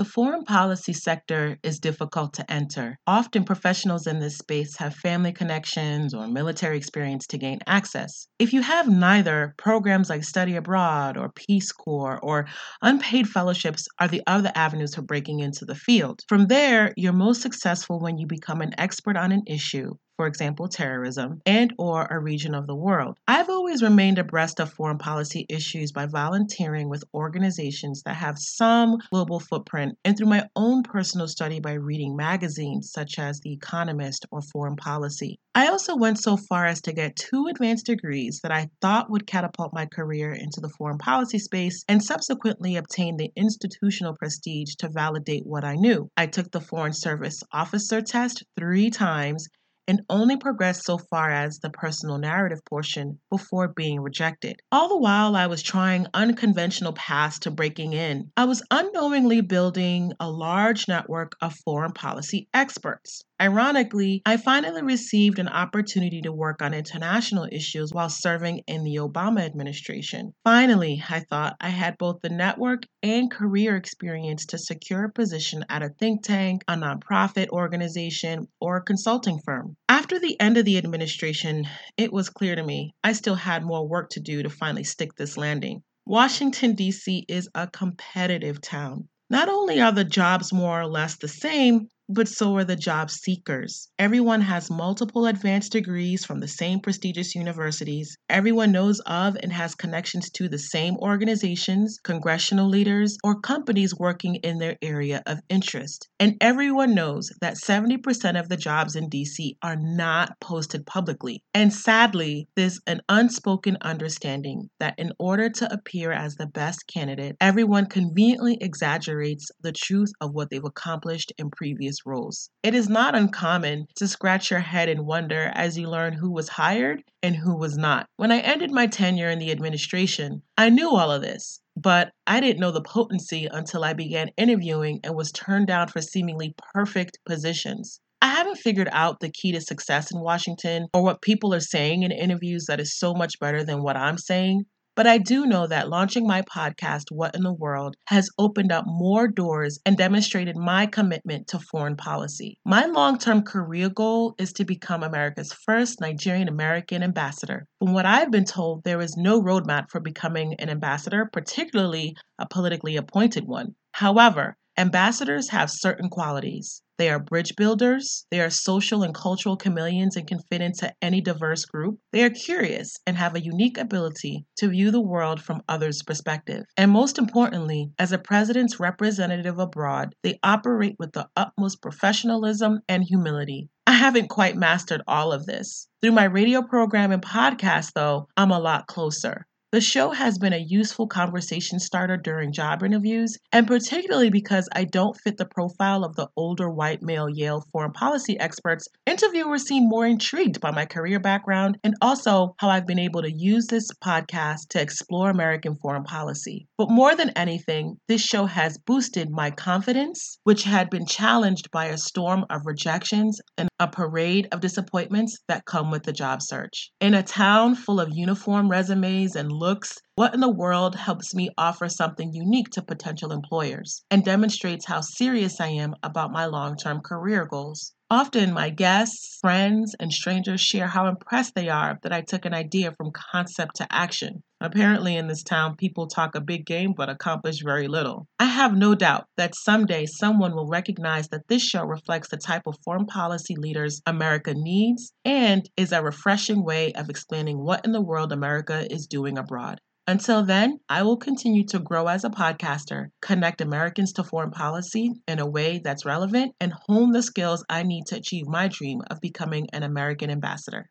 The foreign policy sector is difficult to enter. Often, professionals in this space have family connections or military experience to gain access. If you have neither, programs like Study Abroad or Peace Corps or unpaid fellowships are the other avenues for breaking into the field. From there, you're most successful when you become an expert on an issue for example terrorism, and or a region of the world. I've always remained abreast of foreign policy issues by volunteering with organizations that have some global footprint and through my own personal study by reading magazines such as The Economist or Foreign Policy. I also went so far as to get two advanced degrees that I thought would catapult my career into the foreign policy space and subsequently obtain the institutional prestige to validate what I knew. I took the Foreign Service Officer test three times and only progressed so far as the personal narrative portion before being rejected. All the while, I was trying unconventional paths to breaking in. I was unknowingly building a large network of foreign policy experts. Ironically, I finally received an opportunity to work on international issues while serving in the Obama administration. Finally, I thought I had both the network and career experience to secure a position at a think tank, a nonprofit organization, or a consulting firm. After the end of the administration, it was clear to me I still had more work to do to finally stick this landing. Washington, D.C. is a competitive town. Not only are the jobs more or less the same, but so are the job seekers. Everyone has multiple advanced degrees from the same prestigious universities. Everyone knows of and has connections to the same organizations, congressional leaders, or companies working in their area of interest. And everyone knows that 70% of the jobs in DC are not posted publicly. And sadly, there's an unspoken understanding that in order to appear as the best candidate, everyone conveniently exaggerates the truth of what they've accomplished in previous roles. It is not uncommon to scratch your head and wonder as you learn who was hired and who was not. When I ended my tenure in the administration, I knew all of this, but I didn't know the potency until I began interviewing and was turned down for seemingly perfect positions. I haven't figured out the key to success in Washington or what people are saying in interviews that is so much better than what I'm saying, but I do know that launching my podcast, What in the World, has opened up more doors and demonstrated my commitment to foreign policy. My long term career goal is to become America's first Nigerian American ambassador. From what I've been told, there is no roadmap for becoming an ambassador, particularly a politically appointed one. However, ambassadors have certain qualities. They are bridge builders. They are social and cultural chameleons and can fit into any diverse group. They are curious and have a unique ability to view the world from others' perspective. And most importantly, as a president's representative abroad, they operate with the utmost professionalism and humility. I haven't quite mastered all of this. Through my radio program and podcast, though, I'm a lot closer. The show has been a useful conversation starter during job interviews, and particularly because I don't fit the profile of the older white male Yale foreign policy experts, interviewers seem more intrigued by my career background and also how I've been able to use this podcast to explore American foreign policy. But more than anything, this show has boosted my confidence, which had been challenged by a storm of rejections and a parade of disappointments that come with the job search. In a town full of uniform resumes and looks, what in the world helps me offer something unique to potential employers and demonstrates how serious I am about my long term career goals. Often, my guests, friends, and strangers share how impressed they are that I took an idea from concept to action. Apparently, in this town, people talk a big game but accomplish very little. I have no doubt that someday someone will recognize that this show reflects the type of foreign policy leaders America needs and is a refreshing way of explaining what in the world America is doing abroad. Until then, I will continue to grow as a podcaster, connect Americans to foreign policy in a way that's relevant, and hone the skills I need to achieve my dream of becoming an American ambassador.